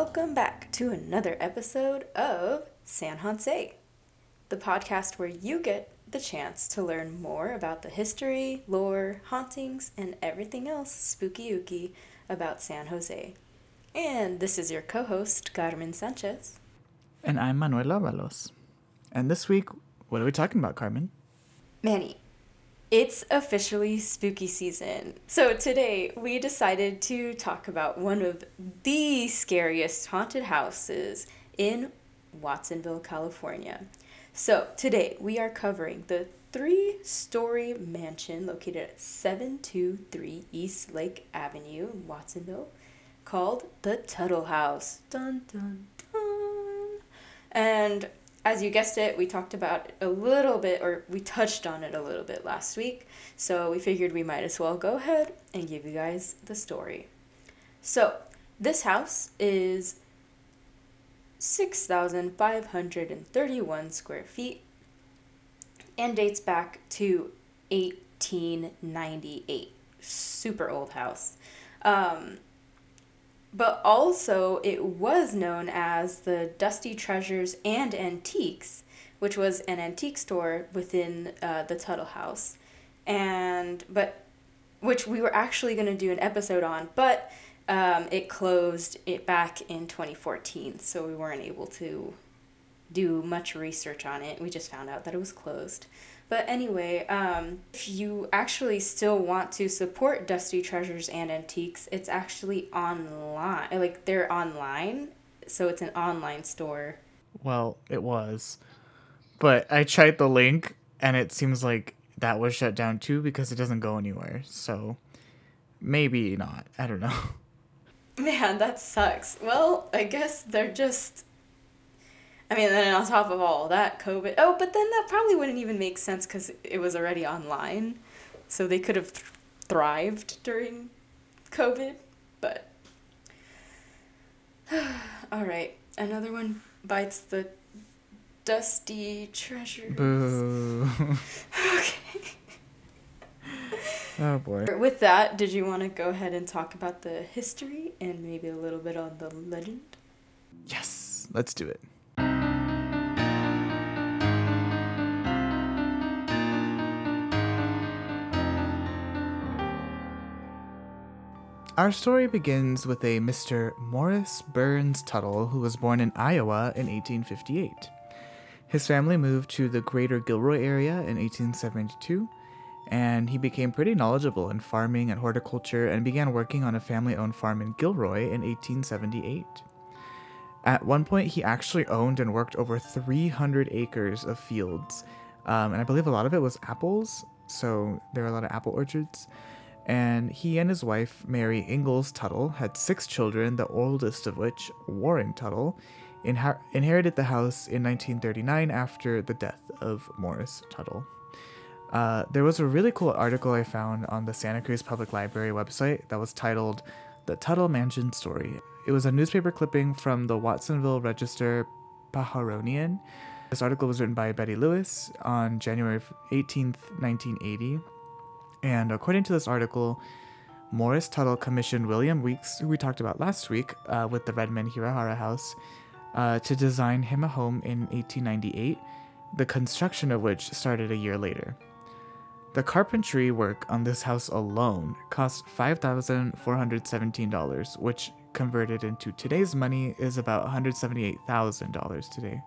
welcome back to another episode of San Jose, the podcast where you get the chance to learn more about the history, lore, hauntings, and everything else spooky ooky about San Jose. And this is your co host, Carmen Sanchez. And I'm Manuel Avalos. And this week, what are we talking about, Carmen? Manny, it's officially spooky season. So today we decided to talk about one of the scariest haunted houses in Watsonville, California. So today we are covering the three story mansion located at 723 East Lake Avenue in Watsonville called the Tuttle House. Dun dun dun. And as you guessed it, we talked about a little bit, or we touched on it a little bit last week. So we figured we might as well go ahead and give you guys the story. So, this house is 6,531 square feet and dates back to 1898. Super old house. Um, but also it was known as the Dusty Treasures and Antiques, which was an antique store within uh, the Tuttle House, and but which we were actually going to do an episode on, but um, it closed it back in 2014, so we weren't able to do much research on it. We just found out that it was closed. But anyway, um, if you actually still want to support Dusty Treasures and Antiques, it's actually online. Like they're online, so it's an online store. Well, it was. But I tried the link and it seems like that was shut down too because it doesn't go anywhere. So maybe not. I don't know. Man, that sucks. Well, I guess they're just I mean, then on top of all that, COVID. Oh, but then that probably wouldn't even make sense because it was already online, so they could have th- thrived during COVID. But all right, another one bites the dusty treasure. Boo. okay. Oh boy. With that, did you want to go ahead and talk about the history and maybe a little bit on the legend? Yes, let's do it. Our story begins with a Mr. Morris Burns Tuttle who was born in Iowa in 1858. His family moved to the greater Gilroy area in 1872, and he became pretty knowledgeable in farming and horticulture and began working on a family owned farm in Gilroy in 1878. At one point, he actually owned and worked over 300 acres of fields, um, and I believe a lot of it was apples, so there were a lot of apple orchards and he and his wife, Mary Ingalls Tuttle, had six children, the oldest of which, Warren Tuttle, inherited the house in 1939 after the death of Morris Tuttle. Uh, there was a really cool article I found on the Santa Cruz Public Library website that was titled The Tuttle Mansion Story. It was a newspaper clipping from the Watsonville Register Pajaronian. This article was written by Betty Lewis on January 18th, 1980. And according to this article, Morris Tuttle commissioned William Weeks, who we talked about last week uh, with the Redman Hirahara House, uh, to design him a home in 1898, the construction of which started a year later. The carpentry work on this house alone cost $5,417, which converted into today's money is about $178,000 today.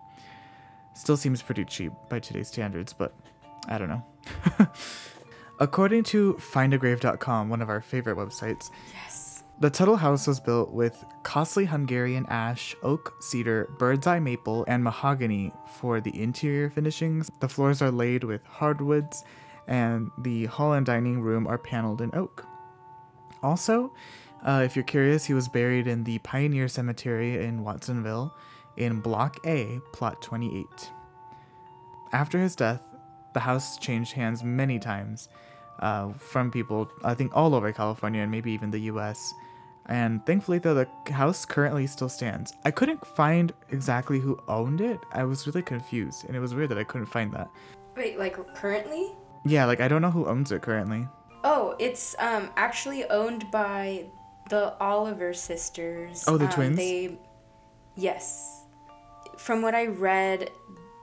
Still seems pretty cheap by today's standards, but I don't know. According to findagrave.com, one of our favorite websites, Yes. the Tuttle house was built with costly Hungarian ash, oak, cedar, bird's eye maple, and mahogany for the interior finishings. The floors are laid with hardwoods, and the hall and dining room are paneled in oak. Also, uh, if you're curious, he was buried in the Pioneer Cemetery in Watsonville in Block A, Plot 28. After his death, the house changed hands many times uh, from people, I think, all over California and maybe even the US. And thankfully, though, the house currently still stands. I couldn't find exactly who owned it. I was really confused, and it was weird that I couldn't find that. Wait, like currently? Yeah, like I don't know who owns it currently. Oh, it's um actually owned by the Oliver sisters. Oh, the Um, twins? They Yes. From what I read,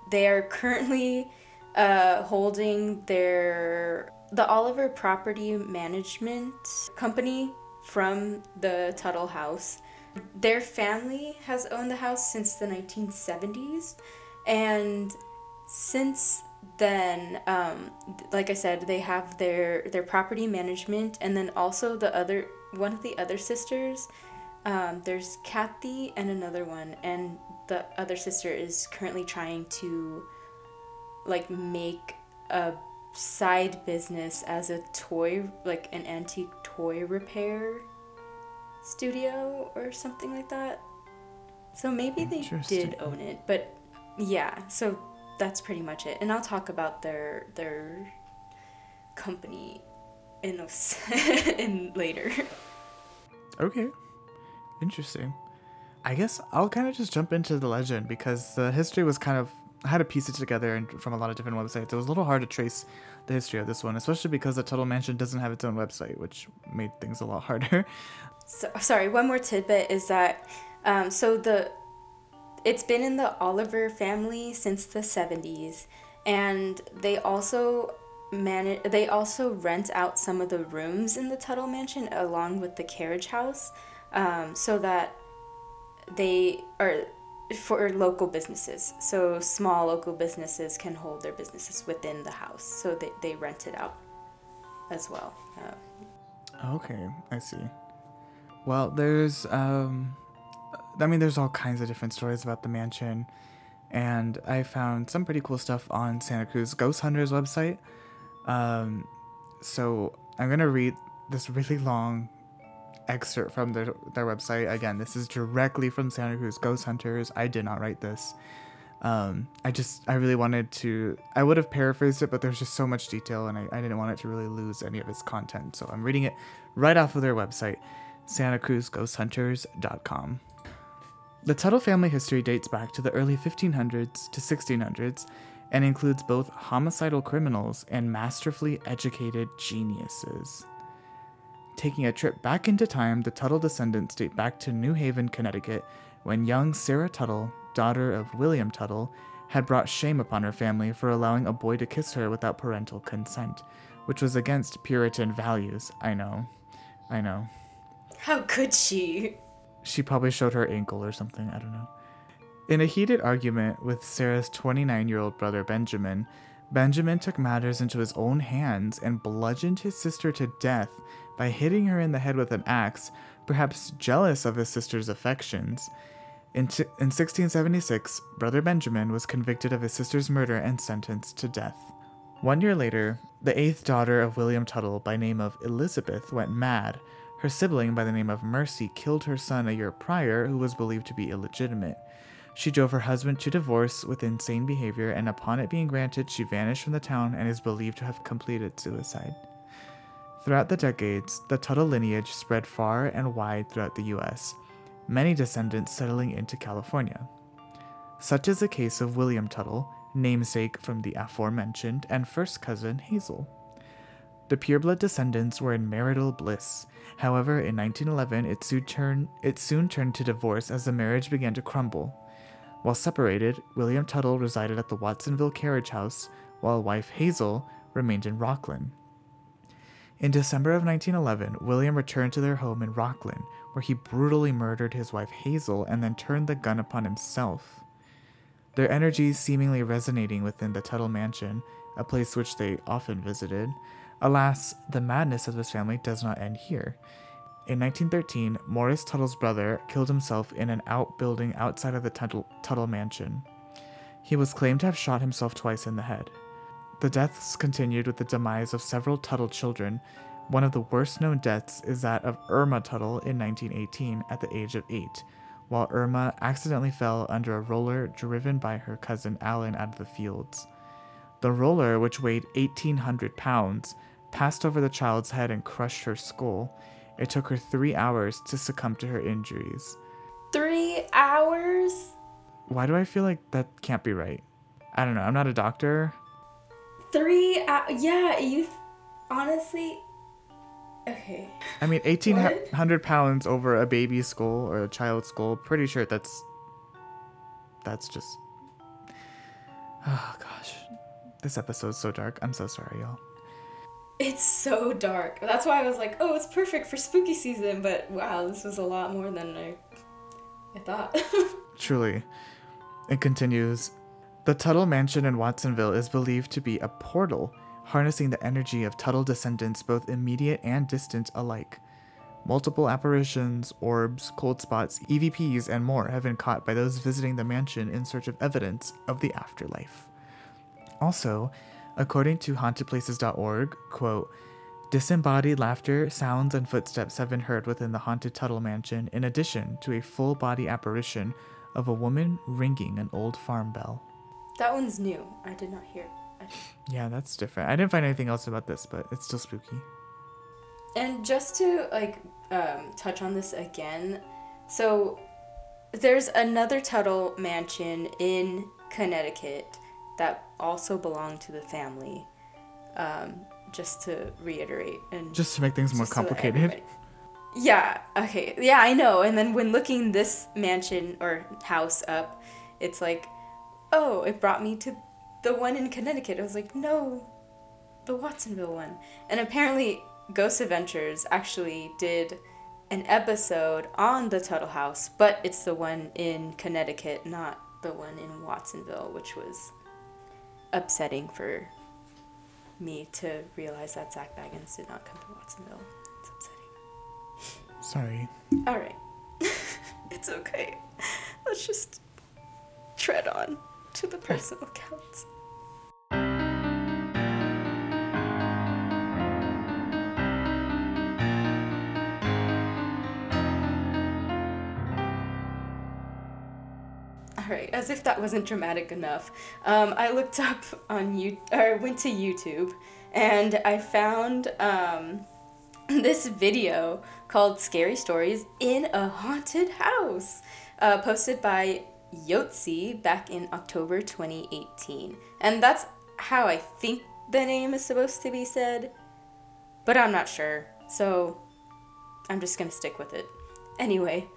they are currently uh, holding their the Oliver Property Management Company from the Tuttle House. Their family has owned the house since the 1970s, and since then, um, like I said, they have their their property management, and then also the other one of the other sisters. Um, there's Kathy and another one, and the other sister is currently trying to like make a side business as a toy like an antique toy repair studio or something like that. So maybe they did own it but yeah so that's pretty much it. And i'll talk about their their company in a, in later. Okay. Interesting. I guess i'll kind of just jump into the legend because the history was kind of I had to piece it together from a lot of different websites. It was a little hard to trace the history of this one, especially because the Tuttle Mansion doesn't have its own website, which made things a lot harder. So, sorry, one more tidbit is that um, so the it's been in the Oliver family since the 70s, and they also manage they also rent out some of the rooms in the Tuttle Mansion along with the carriage house, um, so that they are for local businesses. So small local businesses can hold their businesses within the house. So they, they rent it out as well. Uh, okay, I see. Well, there's, um, I mean, there's all kinds of different stories about the mansion. And I found some pretty cool stuff on Santa Cruz Ghost Hunters website. Um, so I'm going to read this really long excerpt from their, their website. Again, this is directly from Santa Cruz Ghost Hunters. I did not write this. Um, I just, I really wanted to, I would have paraphrased it, but there's just so much detail and I, I didn't want it to really lose any of its content. So I'm reading it right off of their website, santacruzghosthunters.com. The Tuttle family history dates back to the early 1500s to 1600s and includes both homicidal criminals and masterfully educated geniuses. Taking a trip back into time, the Tuttle descendants date back to New Haven, Connecticut, when young Sarah Tuttle, daughter of William Tuttle, had brought shame upon her family for allowing a boy to kiss her without parental consent, which was against Puritan values. I know. I know. How could she? She probably showed her ankle or something, I don't know. In a heated argument with Sarah's 29 year old brother Benjamin, Benjamin took matters into his own hands and bludgeoned his sister to death by hitting her in the head with an axe, perhaps jealous of his sister's affections. In, t- in 1676, Brother Benjamin was convicted of his sister's murder and sentenced to death. One year later, the eighth daughter of William Tuttle, by name of Elizabeth, went mad. Her sibling, by the name of Mercy, killed her son a year prior, who was believed to be illegitimate. She drove her husband to divorce with insane behavior, and upon it being granted, she vanished from the town and is believed to have completed suicide. Throughout the decades, the Tuttle lineage spread far and wide throughout the US, many descendants settling into California. Such is the case of William Tuttle, namesake from the aforementioned and first cousin Hazel. The pureblood descendants were in marital bliss. However, in 1911, it soon, turned, it soon turned to divorce as the marriage began to crumble. While separated, William Tuttle resided at the Watsonville Carriage House, while wife Hazel remained in Rockland. In December of 1911, William returned to their home in Rockland, where he brutally murdered his wife Hazel and then turned the gun upon himself. Their energies seemingly resonating within the Tuttle mansion, a place which they often visited. Alas, the madness of this family does not end here. In 1913, Morris Tuttle's brother killed himself in an outbuilding outside of the Tuttle, Tuttle mansion. He was claimed to have shot himself twice in the head. The deaths continued with the demise of several Tuttle children. One of the worst known deaths is that of Irma Tuttle in 1918 at the age of eight, while Irma accidentally fell under a roller driven by her cousin Alan out of the fields. The roller, which weighed 1,800 pounds, passed over the child's head and crushed her skull. It took her three hours to succumb to her injuries. Three hours? Why do I feel like that can't be right? I don't know. I'm not a doctor. Three hours? Yeah, you. Th- honestly. Okay. I mean, 1,800 pounds over a baby's skull or a child's skull. Pretty sure that's that's just. Oh gosh, this episode's so dark. I'm so sorry, y'all. It's so dark. That's why I was like, oh, it's perfect for spooky season. But wow, this was a lot more than I, I thought. Truly. It continues The Tuttle Mansion in Watsonville is believed to be a portal, harnessing the energy of Tuttle descendants, both immediate and distant alike. Multiple apparitions, orbs, cold spots, EVPs, and more have been caught by those visiting the mansion in search of evidence of the afterlife. Also, according to hauntedplaces.org, quote, disembodied laughter, sounds, and footsteps have been heard within the haunted Tuttle mansion, in addition to a full body apparition of a woman ringing an old farm bell. that one's new. I did not hear. Yeah, that's different. I didn't find anything else about this, but it's still spooky. And just to like um, touch on this again, so there's another Tuttle mansion in Connecticut that also belonged to the family. Um, just to reiterate and Just to make things more just so complicated. yeah. Okay. Yeah, I know. And then when looking this mansion or house up, it's like, oh, it brought me to the one in Connecticut. I was like, no, the Watsonville one. And apparently, Ghost Adventures actually did an episode on the Tuttle House, but it's the one in Connecticut, not the one in Watsonville, which was upsetting for me to realize that Zak Bagans did not come to Watsonville. It's upsetting. Sorry. All right. it's okay. Let's just tread on to the personal accounts. Right, as if that wasn't dramatic enough, um, I looked up on you or went to YouTube, and I found um, this video called Scary Stories in a Haunted House, uh, posted by Yotzi back in October 2018. And that's how I think the name is supposed to be said, but I'm not sure. So I'm just gonna stick with it. Anyway,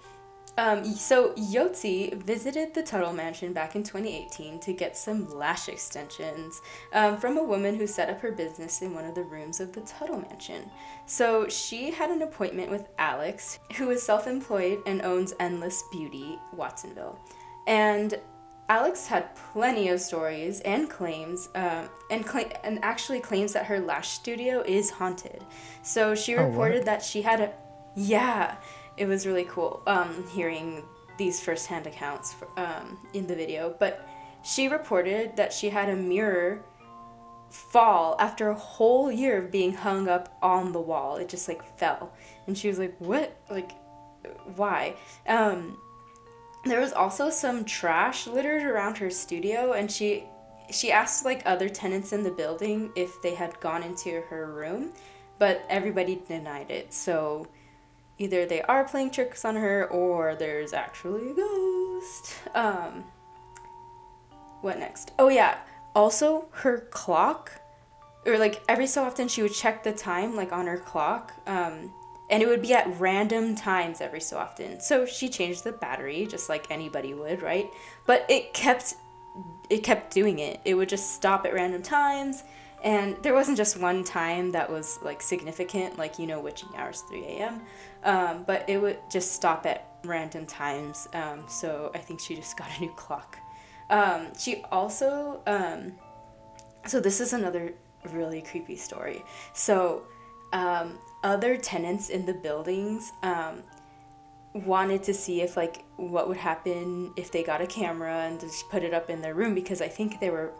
um, so Yotzi visited the Tuttle Mansion back in 2018 to get some lash extensions um, from a woman who set up her business in one of the rooms of the Tuttle Mansion. So she had an appointment with Alex, who is self-employed and owns Endless Beauty, Watsonville, and Alex had plenty of stories and claims, um, and cla- and actually claims that her lash studio is haunted. So she Oh, reported that she had a, yeah, it was really cool um, hearing these firsthand accounts for, um, in the video. But she reported that she had a mirror fall after a whole year of being hung up on the wall. It just like fell, and she was like, "What? Like, why?" Um, there was also some trash littered around her studio, and she she asked like other tenants in the building if they had gone into her room, but everybody denied it. So either they are playing tricks on her or there's actually a ghost. Um, what next? Oh yeah. Also, her clock, or like every so often she would check the time like on her clock, um, and it would be at random times every so often. So she changed the battery just like anybody would, right? But it kept it kept doing it. It would just stop at random times. And there wasn't just one time that was like significant, like you know, witching hours 3 a.m. Um, but it would just stop at random times. Um, so I think she just got a new clock. Um, she also, um, so this is another really creepy story. So um, other tenants in the buildings um, wanted to see if like what would happen if they got a camera and just put it up in their room because I think they were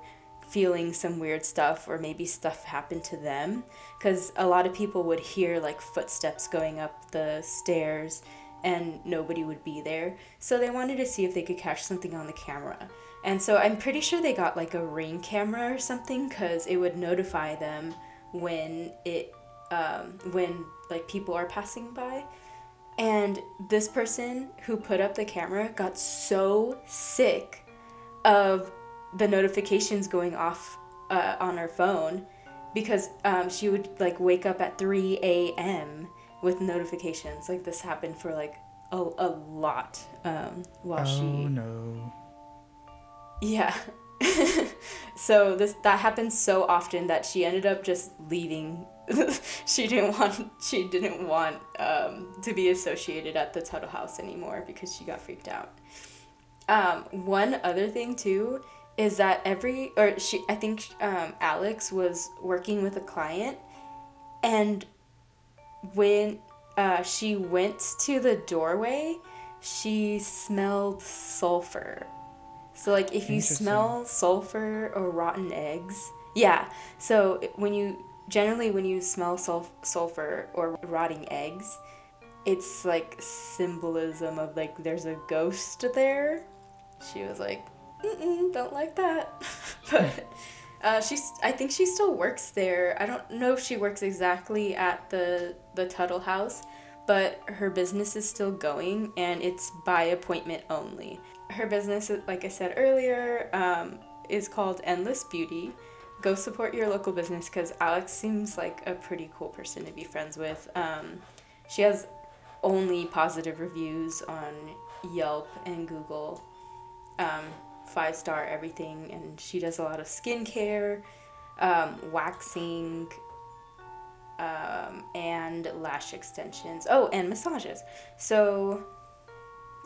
feeling some weird stuff or maybe stuff happened to them. Because a lot of people would hear like footsteps going up the stairs and nobody would be there. So they wanted to see if they could catch something on the camera. And so i'm pretty sure they got like a ring camera or something because it would notify them when it um, when like people are passing by. And this person who put up the camera got so sick of the notifications going off uh, on her phone because um, she would like wake up at 3 a.m. with notifications. Like this happened for like a, a lot um, while oh she no. Yeah. so this that happened so often that she ended up just leaving. she didn't want she didn't want um, to be associated at the Tuttle House anymore because she got freaked out. Um, one other thing too is that every or she I think um, Alex was working with a client, and when uh, she went to the doorway, she smelled sulfur. So like if you smell sulfur or rotten eggs, yeah. So when you generally when you smell sulf- sulfur or rotting eggs, it's like symbolism of like there's a ghost there. She was like, don't like that. but uh, she's I think she still works there. I don't know if she works exactly at the the Tuttle House, but her business is still going and it's by appointment only. Her business, like I said earlier, um, is called Endless Beauty. Go support your local business because Alex seems like a pretty cool person to be friends with. Um, she has only positive reviews on Yelp and Google. Um, five star everything, and she does a lot of skincare, um, waxing, um, and lash extensions. Oh, and massages. So,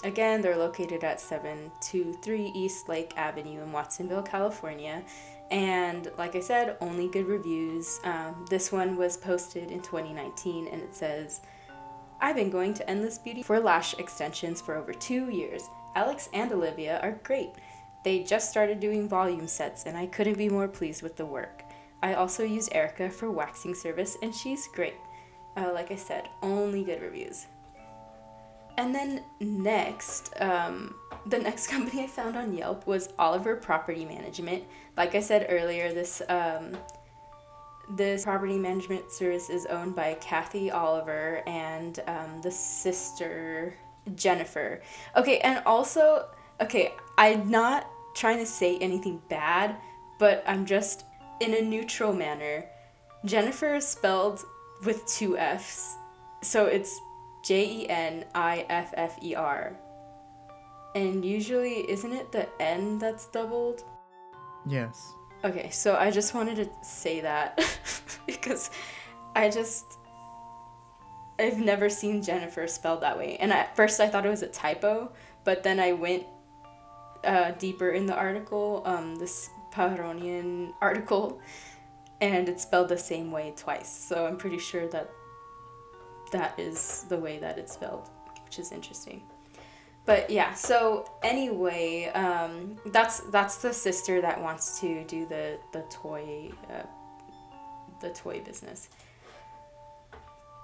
again, they're located at 723 East Lake Avenue in Watsonville, California. And like I said, only good reviews. Um, this one was posted in 2019 and it says, I've been going to Endless Beauty for lash extensions for over two years. Alex and Olivia are great. They just started doing volume sets, and I couldn't be more pleased with the work. I also use Erica for waxing service, and she's great. Uh, like I said, only good reviews. And then next, um, the next company I found on Yelp was Oliver Property Management. Like I said earlier, this um, this property management service is owned by Kathy Oliver and um, the sister Jennifer. Okay, and also, okay, I'm not trying to say anything bad, but I'm just in a neutral manner. Jennifer is spelled with two F's, so it's J E N I F F E R. And usually, isn't it the N that's doubled? Yes. Okay, so I just wanted to say that because I just I've never seen Jennifer spelled that way. And at first I thought it was a typo, but then I went uh, deeper in the article, um, this Pajaronian article, and it's spelled the same way twice. So I'm pretty sure that that is the way that it's spelled, which is interesting. But yeah, so anyway, um, that's that's the sister that wants to do the the toy uh, the toy business.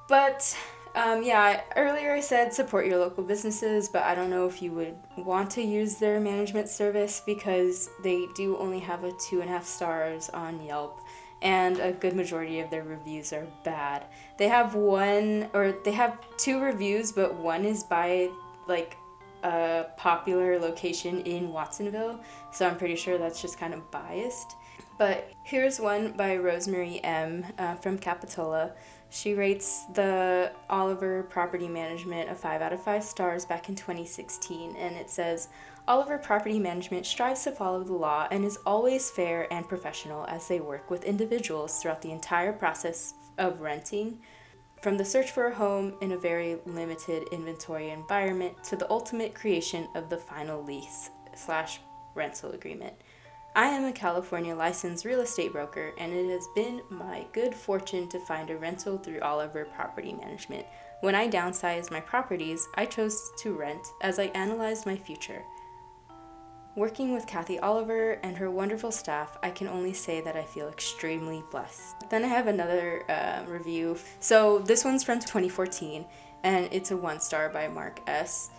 But um, yeah, earlier I said support your local businesses, but I don't know if you would want to use their management service because they do only have a two and a half stars on Yelp, and a good majority of their reviews are bad. They have one, or they have two reviews, but one is by like a popular location in Watsonville, so I'm pretty sure that's just kind of biased. But here's one by Rosemary M. Uh, from Capitola. She rates the Oliver Property Management a 5 out of 5 stars back in 2016, and it says Oliver Property Management strives to follow the law and is always fair and professional as they work with individuals throughout the entire process of renting, from the search for a home in a very limited inventory environment to the ultimate creation of the final lease slash rental agreement. I am a California licensed real estate broker, and it has been my good fortune to find a rental through Oliver Property Management. When I downsized my properties, I chose to rent as I analyzed my future. Working with Kathy Oliver and her wonderful staff, I can only say that I feel extremely blessed. Then I have another uh, review. So this one's from 2014, and it's a one star by Mark S.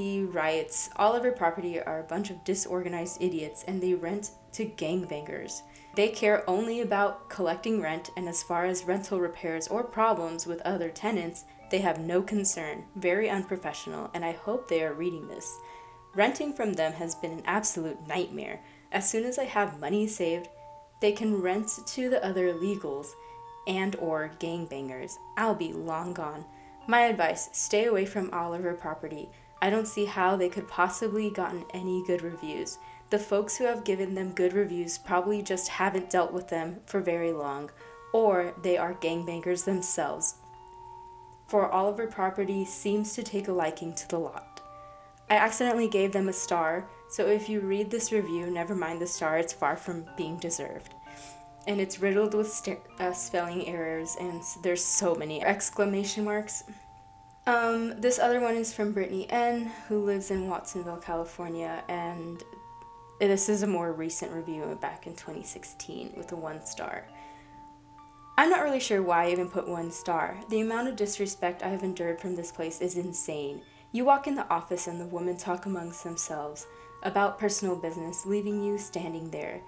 He writes Oliver Property are a bunch of disorganized idiots and they rent to gangbangers. They care only about collecting rent, and as far as rental repairs or problems with other tenants, they have no concern. Very unprofessional, and I hope they are reading this. Renting from them has been an absolute nightmare. As soon as I have money saved, they can rent to the other illegals and or gangbangers. I'll be long gone. My advice, stay away from Oliver property. I don't see how they could possibly gotten any good reviews. The folks who have given them good reviews probably just haven't dealt with them for very long, or they are gangbangers themselves. For Oliver Property seems to take a liking to the lot. I accidentally gave them a star, so if you read this review, never mind the star, it's far from being deserved. And it's riddled with st- uh, spelling errors, and there's so many exclamation marks. Um, this other one is from Brittany N., who lives in Watsonville, California, and this is a more recent review back in 2016 with a one star. I'm not really sure why I even put one star. The amount of disrespect I have endured from this place is insane. You walk in the office and the women talk amongst themselves about personal business, leaving you standing there.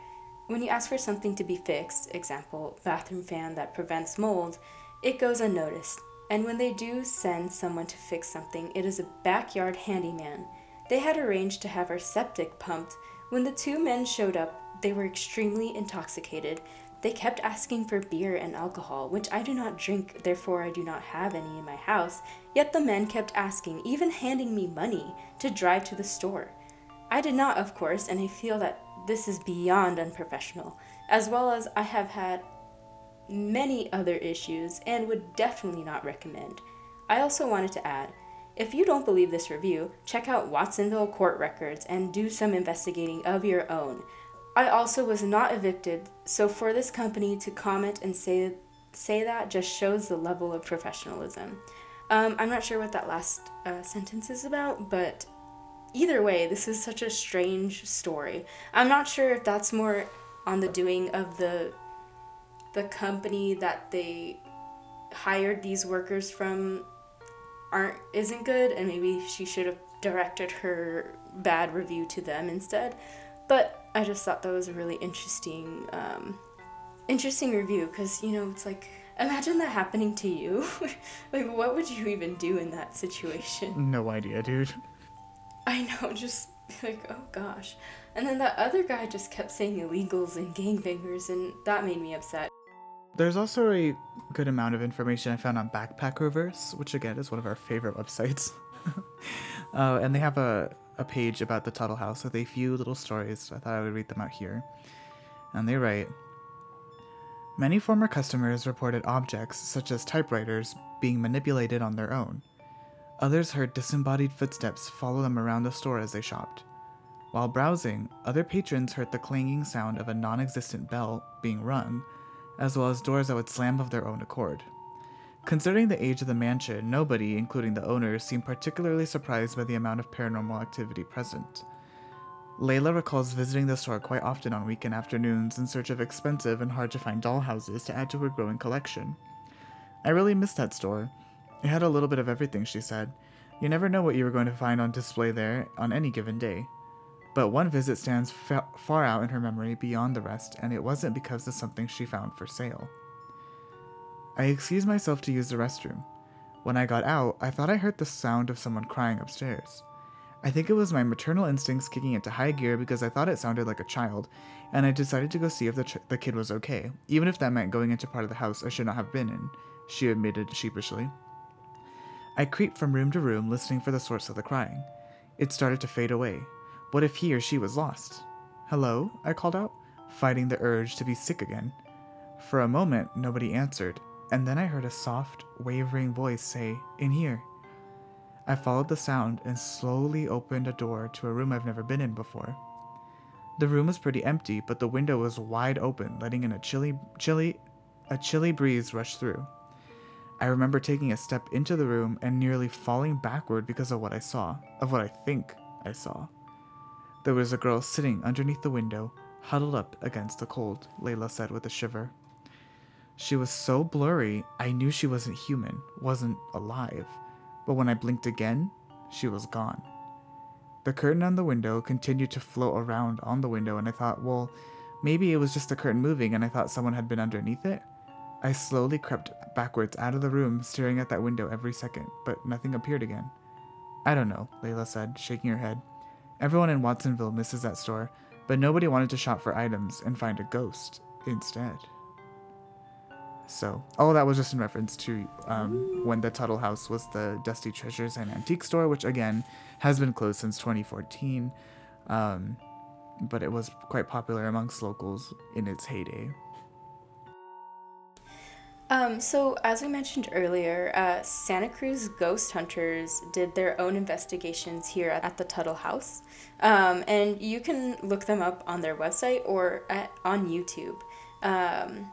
When you ask for something to be fixed, example, bathroom fan that prevents mold, it goes unnoticed. And when they do send someone to fix something, it is a backyard handyman. They had arranged to have our septic pumped. When the two men showed up, they were extremely intoxicated. They kept asking for beer and alcohol, which I do not drink, therefore I do not have any in my house. Yet the men kept asking, even handing me money, to drive to the store. I did not, of course, and I feel that this is beyond unprofessional, as well as I have had many other issues and would definitely not recommend. I also wanted to add if you don't believe this review, check out Watsonville court records and do some investigating of your own. I also was not evicted, so for this company to comment and say say that just shows the level of professionalism. Um, I'm not sure what that last uh, sentence is about, but either way, this is such a strange story. I'm not sure if that's more on the doing of the the company that they hired these workers from aren't isn't good and maybe she should have directed her bad review to them instead. But i just thought that was a really interesting um, interesting review because you know it's like imagine that happening to you. Like what would you even do in that situation? No idea, dude. i know just like oh gosh. And then that other guy just kept saying illegals and gangbangers and that made me upset There's also a good amount of information I found on Backpackerverse, which again is one of our favorite websites. uh, and they have a, a page about the Tuttle House with a few little stories. I thought I would read them out here. And they write Many former customers reported objects, such as typewriters, being manipulated on their own. Others heard disembodied footsteps follow them around the store as they shopped. While browsing, other patrons heard the clanging sound of a non existent bell being rung, as well as doors that would slam of their own accord. Considering the age of the mansion, nobody, including the owners, seemed particularly surprised by the amount of paranormal activity present. Layla recalls visiting the store quite often on weekend afternoons in search of expensive and hard to find dollhouses to add to her growing collection. I really missed that store. It had a little bit of everything, she said. You never know what you were going to find on display there on any given day. But one visit stands fa- far out in her memory beyond the rest, and it wasn't because of something she found for sale. I excused myself to use the restroom. When I got out, I thought I heard the sound of someone crying upstairs. I think it was my maternal instincts kicking into high gear because I thought it sounded like a child, and I decided to go see if the, ch- the kid was okay, even if that meant going into part of the house I should not have been in, she admitted sheepishly. I creeped from room to room, listening for the source of the crying. It started to fade away. What if he or she was lost? Hello? I called out, fighting the urge to be sick again. For a moment, nobody answered, and then I heard a soft, wavering voice say, In here. I followed the sound and slowly opened a door to a room I've never been in before. The room was pretty empty, but the window was wide open, letting in a chilly, chilly, a chilly breeze rush through. I remember taking a step into the room and nearly falling backward because of what I saw, of what I think I saw. There was a girl sitting underneath the window, huddled up against the cold, Layla said with a shiver. She was so blurry, I knew she wasn't human, wasn't alive. But when I blinked again, she was gone. The curtain on the window continued to float around on the window, and I thought, well, maybe it was just the curtain moving and I thought someone had been underneath it. I slowly crept backwards out of the room, staring at that window every second, but nothing appeared again. I don't know, Layla said, shaking her head. Everyone in Watsonville misses that store, but nobody wanted to shop for items and find a ghost instead. So, all of that was just in reference to um, when the Tuttle House was the Dusty Treasures and Antique Store, which again has been closed since 2014. Um, but it was quite popular amongst locals in its heyday. Um, so, as we mentioned earlier, uh, Santa Cruz ghost hunters did their own investigations here at the Tuttle House. Um, and you can look them up on their website or at, on YouTube. Um,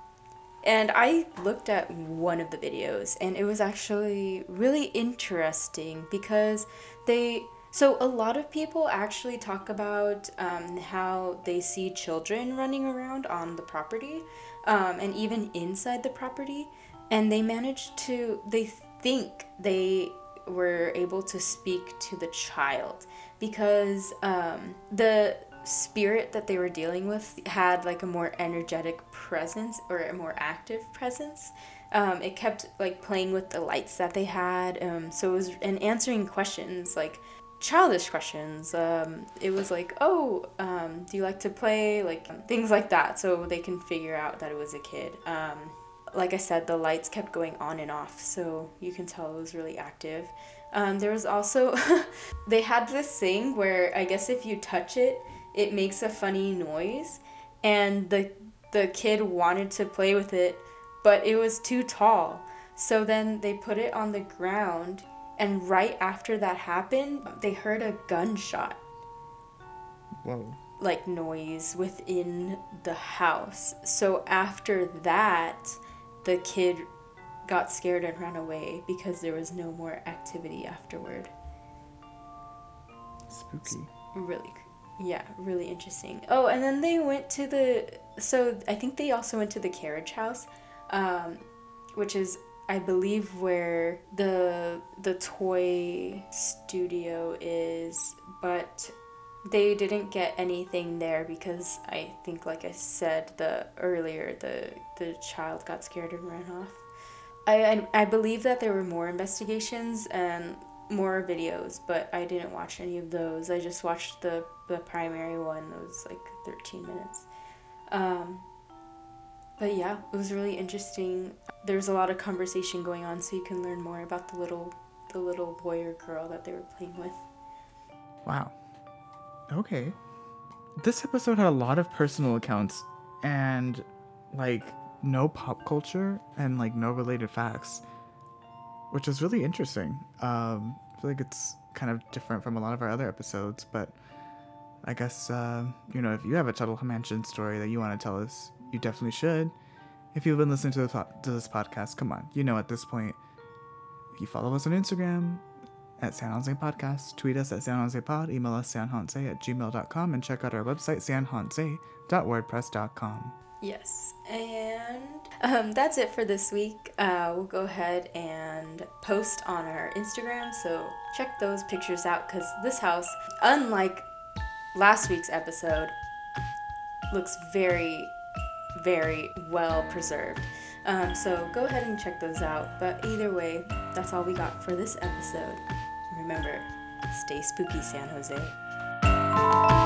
and I looked at one of the videos, and it was actually really interesting because they. So, a lot of people actually talk about um, how they see children running around on the property um, and even inside the property. And they managed to, they think they were able to speak to the child because um, the spirit that they were dealing with had like a more energetic presence or a more active presence. Um, it kept like playing with the lights that they had. Um, so it was and answering questions like childish questions. Um, it was like, oh, um, do you like to play? Like things like that, so they can figure out that it was a kid. Um, like I said, the lights kept going on and off, so you can tell it was really active. Um, there was also, they had this thing where I guess if you touch it, it makes a funny noise, and the the kid wanted to play with it, but it was too tall. So then they put it on the ground and right after that happened, they heard a gunshot. Whoa. Like noise within the house. So after that, the kid got scared and ran away because there was no more activity afterward. Spooky. Really, yeah, really interesting. Oh, and then they went to the. So I think they also went to the carriage house, um, which is I believe where the the toy studio is, but they didn't get anything there because I think like I said the earlier the the child got scared and ran off. I, I, I believe that there were more investigations and more videos, but I didn't watch any of those. I just watched the the primary one. That was like 13 minutes. Um, but yeah, it was really interesting. There's a lot of conversation going on, so you can learn more about the little the little boy or girl that they were playing with. Wow. Okay. This episode had a lot of personal accounts and like no pop culture and like no related facts, which is really interesting. Um, I feel like it's kind of different from a lot of our other episodes, but I guess uh, you know if you have a Tuttle Mansion story that you want to tell us, you definitely should. If you've been listening to, the, to this podcast, come on, you know at this point. If you follow us on Instagram at San Jose Podcast, tweet us at San Jose Pod, email us sanjose at gmail.com, and check out our website, sanjose.wordpress.com. Yes, and um, that's it for this week. Uh, we'll go ahead and post on our Instagram, so check those pictures out because this house, unlike last week's episode, looks very very well preserved. Um, so go ahead and check those out. But either way, that's all we got for this episode. Remember, stay spooky, San Jose.